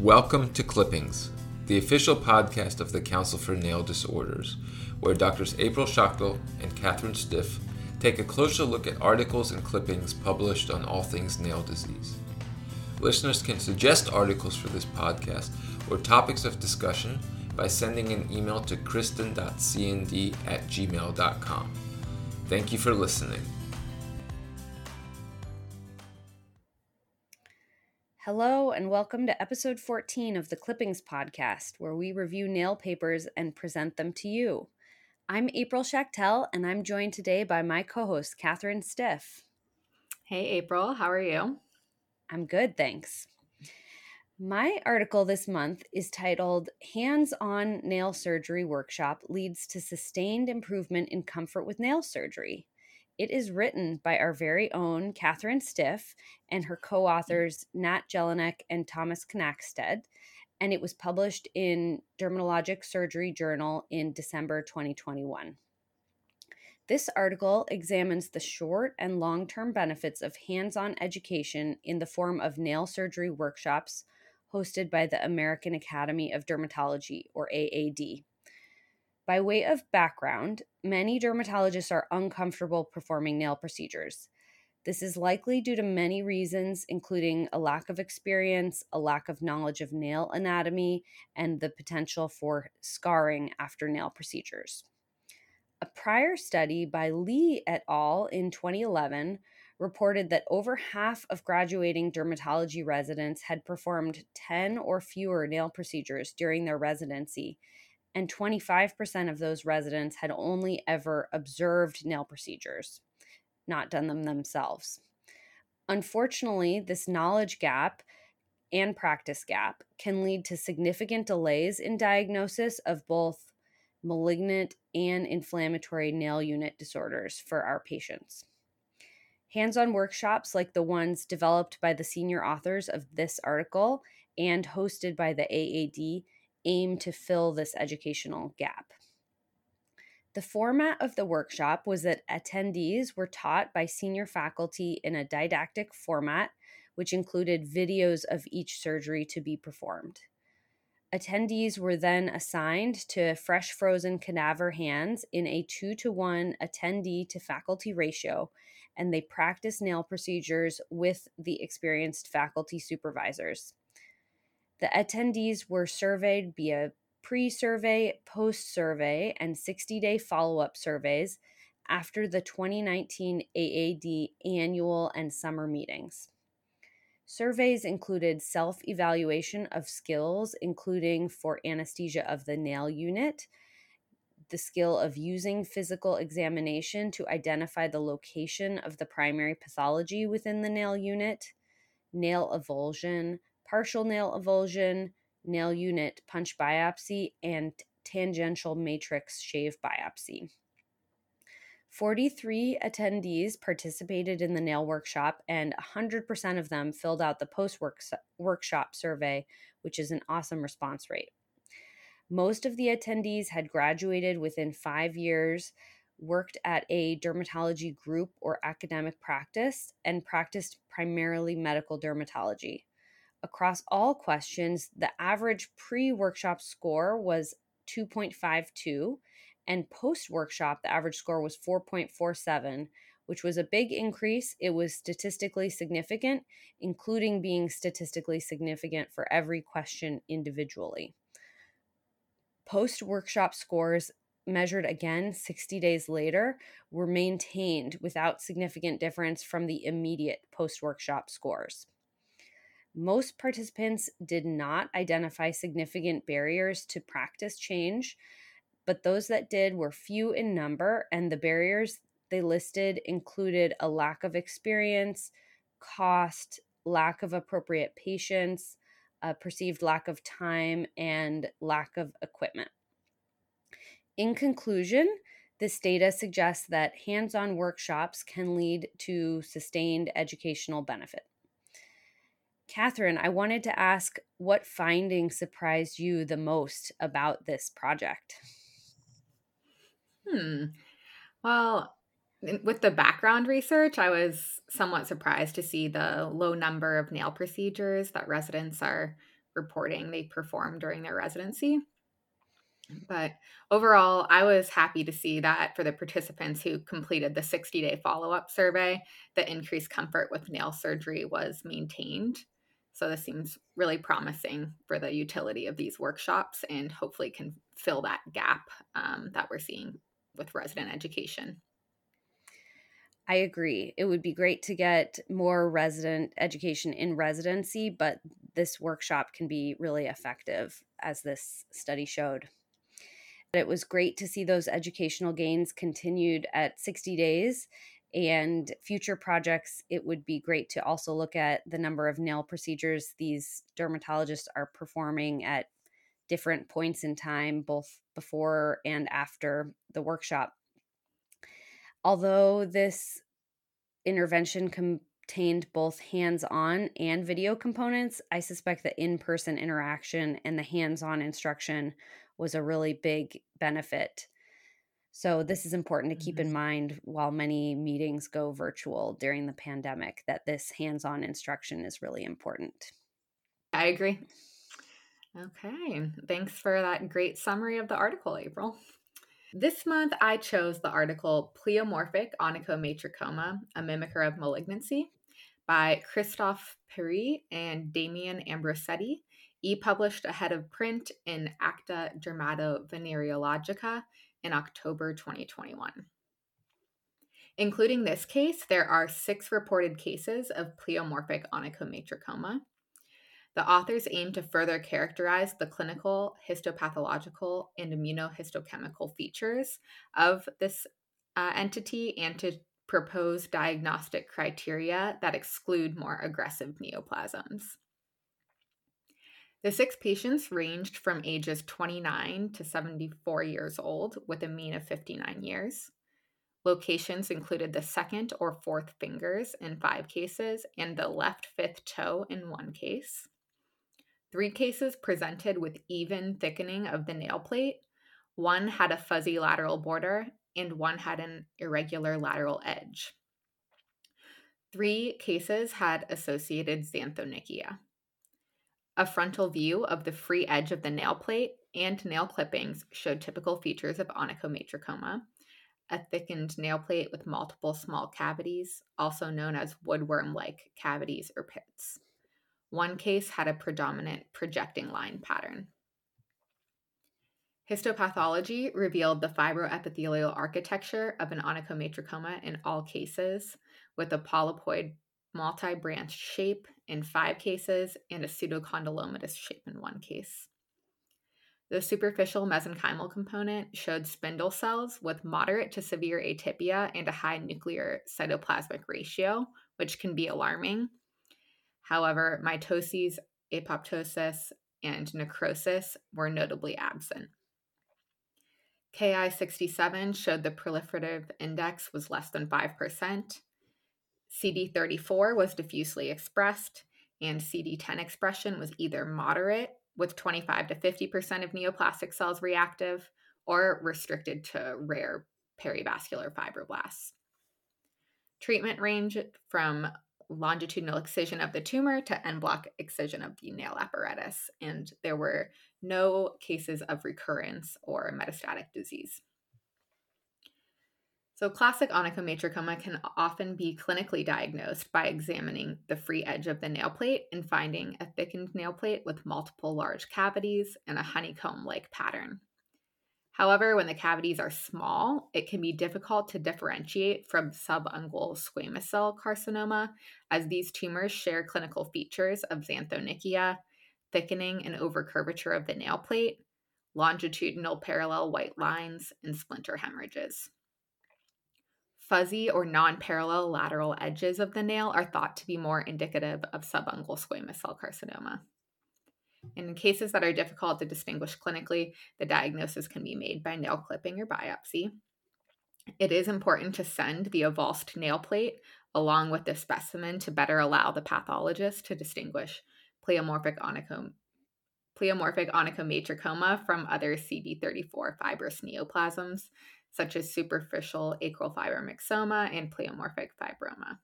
Welcome to Clippings, the official podcast of the Council for Nail Disorders, where Doctors April Schachtel and Catherine Stiff take a closer look at articles and clippings published on all things nail disease. Listeners can suggest articles for this podcast or topics of discussion by sending an email to kristen.cnd at gmail.com. Thank you for listening. Hello, and welcome to episode 14 of the Clippings Podcast, where we review nail papers and present them to you. I'm April Schachtel, and I'm joined today by my co host, Catherine Stiff. Hey, April, how are you? I'm good, thanks. My article this month is titled Hands on Nail Surgery Workshop Leads to Sustained Improvement in Comfort with Nail Surgery. It is written by our very own Catherine Stiff and her mm. co authors Nat Jellinek and Thomas Knackstedt, and it was published in Dermatologic Surgery Journal in December 2021. This article examines the short and long term benefits of hands on education in the form of nail surgery workshops hosted by the American Academy of Dermatology, or AAD. By way of background, many dermatologists are uncomfortable performing nail procedures. This is likely due to many reasons, including a lack of experience, a lack of knowledge of nail anatomy, and the potential for scarring after nail procedures. A prior study by Lee et al. in 2011 reported that over half of graduating dermatology residents had performed 10 or fewer nail procedures during their residency, and 25% of those residents had only ever observed nail procedures, not done them themselves. Unfortunately, this knowledge gap and practice gap can lead to significant delays in diagnosis of both malignant and inflammatory nail unit disorders for our patients. Hands on workshops like the ones developed by the senior authors of this article and hosted by the AAD aim to fill this educational gap. The format of the workshop was that attendees were taught by senior faculty in a didactic format, which included videos of each surgery to be performed. Attendees were then assigned to fresh frozen cadaver hands in a two to one attendee to faculty ratio, and they practiced nail procedures with the experienced faculty supervisors. The attendees were surveyed via pre survey, post survey, and 60 day follow up surveys after the 2019 AAD annual and summer meetings. Surveys included self evaluation of skills, including for anesthesia of the nail unit, the skill of using physical examination to identify the location of the primary pathology within the nail unit, nail avulsion, partial nail avulsion, nail unit punch biopsy, and tangential matrix shave biopsy. 43 attendees participated in the nail workshop, and 100% of them filled out the post workshop survey, which is an awesome response rate. Most of the attendees had graduated within five years, worked at a dermatology group or academic practice, and practiced primarily medical dermatology across all questions, the average pre workshop score was 2.52, and post workshop, the average score was 4.47, which was a big increase. It was statistically significant, including being statistically significant for every question individually. Post workshop scores measured again 60 days later were maintained without significant difference from the immediate post workshop scores. Most participants did not identify significant barriers to practice change, but those that did were few in number, and the barriers they listed included a lack of experience, cost, lack of appropriate patients, a perceived lack of time, and lack of equipment. In conclusion, this data suggests that hands on workshops can lead to sustained educational benefit. Catherine, I wanted to ask what finding surprised you the most about this project? Hmm. Well, with the background research, I was somewhat surprised to see the low number of nail procedures that residents are reporting they perform during their residency. But overall, I was happy to see that for the participants who completed the 60 day follow up survey, the increased comfort with nail surgery was maintained. So, this seems really promising for the utility of these workshops and hopefully can fill that gap um, that we're seeing with resident education. I agree. It would be great to get more resident education in residency, but this workshop can be really effective, as this study showed. It was great to see those educational gains continued at 60 days. And future projects, it would be great to also look at the number of nail procedures these dermatologists are performing at different points in time, both before and after the workshop. Although this intervention contained both hands on and video components, I suspect the in person interaction and the hands on instruction was a really big benefit. So, this is important to keep in mm-hmm. mind while many meetings go virtual during the pandemic, that this hands on instruction is really important. I agree. Okay. Thanks for that great summary of the article, April. This month, I chose the article Pleomorphic Onychomatricoma, a Mimicker of Malignancy by Christophe Perrin and Damien Ambrosetti, e published ahead of print in Acta Dermatovenereologica in October 2021. Including this case, there are six reported cases of pleomorphic onychomatricoma. The authors aim to further characterize the clinical, histopathological, and immunohistochemical features of this uh, entity and to propose diagnostic criteria that exclude more aggressive neoplasms. The six patients ranged from ages 29 to 74 years old, with a mean of 59 years. Locations included the second or fourth fingers in five cases and the left fifth toe in one case. Three cases presented with even thickening of the nail plate. One had a fuzzy lateral border, and one had an irregular lateral edge. Three cases had associated xanthonychia. A frontal view of the free edge of the nail plate and nail clippings showed typical features of onychomatricoma. A thickened nail plate with multiple small cavities, also known as woodworm like cavities or pits. One case had a predominant projecting line pattern. Histopathology revealed the fibroepithelial architecture of an onychomatricoma in all cases, with a polypoid multi branched shape in five cases and a pseudocondylomatous shape in one case. The superficial mesenchymal component showed spindle cells with moderate to severe atypia and a high nuclear cytoplasmic ratio, which can be alarming, However, mitoses, apoptosis, and necrosis were notably absent. Ki67 showed the proliferative index was less than 5%. CD34 was diffusely expressed, and CD10 expression was either moderate, with 25 to 50% of neoplastic cells reactive, or restricted to rare perivascular fibroblasts. Treatment ranged from longitudinal excision of the tumor to en bloc excision of the nail apparatus, and there were no cases of recurrence or metastatic disease. So, classic onychomatricoma can often be clinically diagnosed by examining the free edge of the nail plate and finding a thickened nail plate with multiple large cavities and a honeycomb like pattern. However, when the cavities are small, it can be difficult to differentiate from subungual squamous cell carcinoma, as these tumors share clinical features of xanthonychia, thickening and overcurvature of the nail plate, longitudinal parallel white lines, and splinter hemorrhages. Fuzzy or non parallel lateral edges of the nail are thought to be more indicative of subungual squamous cell carcinoma. In cases that are difficult to distinguish clinically, the diagnosis can be made by nail clipping or biopsy. It is important to send the avulsed nail plate along with the specimen to better allow the pathologist to distinguish pleomorphic onychom pleomorphic onychomatricoma from other CD34 fibrous neoplasms, such as superficial acral fibromyxoma and pleomorphic fibroma.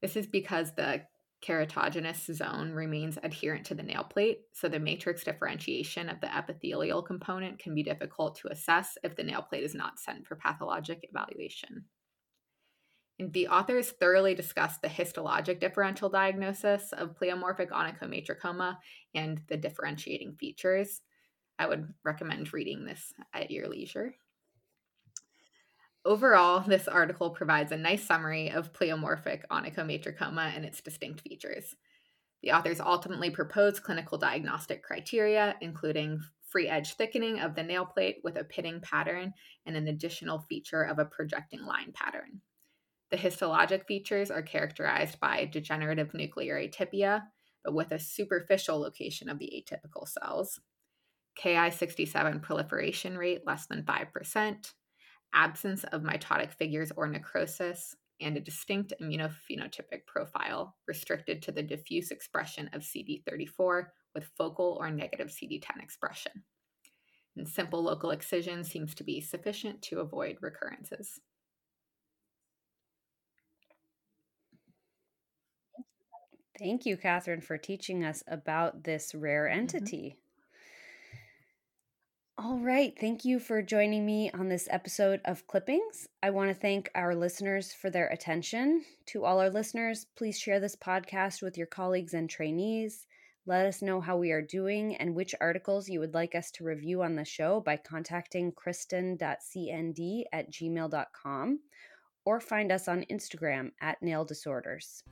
This is because the keratogenous zone remains adherent to the nail plate, so the matrix differentiation of the epithelial component can be difficult to assess if the nail plate is not sent for pathologic evaluation. And the authors thoroughly discussed the histologic differential diagnosis of pleomorphic onychomatricoma and the differentiating features. I would recommend reading this at your leisure. Overall, this article provides a nice summary of pleomorphic onychomatricoma and its distinct features. The authors ultimately proposed clinical diagnostic criteria, including free edge thickening of the nail plate with a pitting pattern and an additional feature of a projecting line pattern. The histologic features are characterized by degenerative nuclear atypia, but with a superficial location of the atypical cells, Ki67 proliferation rate less than 5%, absence of mitotic figures or necrosis, and a distinct immunophenotypic profile restricted to the diffuse expression of CD34 with focal or negative CD10 expression. And simple local excision seems to be sufficient to avoid recurrences. Thank you, Catherine, for teaching us about this rare mm-hmm. entity. All right. Thank you for joining me on this episode of Clippings. I want to thank our listeners for their attention. To all our listeners, please share this podcast with your colleagues and trainees. Let us know how we are doing and which articles you would like us to review on the show by contacting kristen.cnd at gmail.com or find us on Instagram at nail disorders.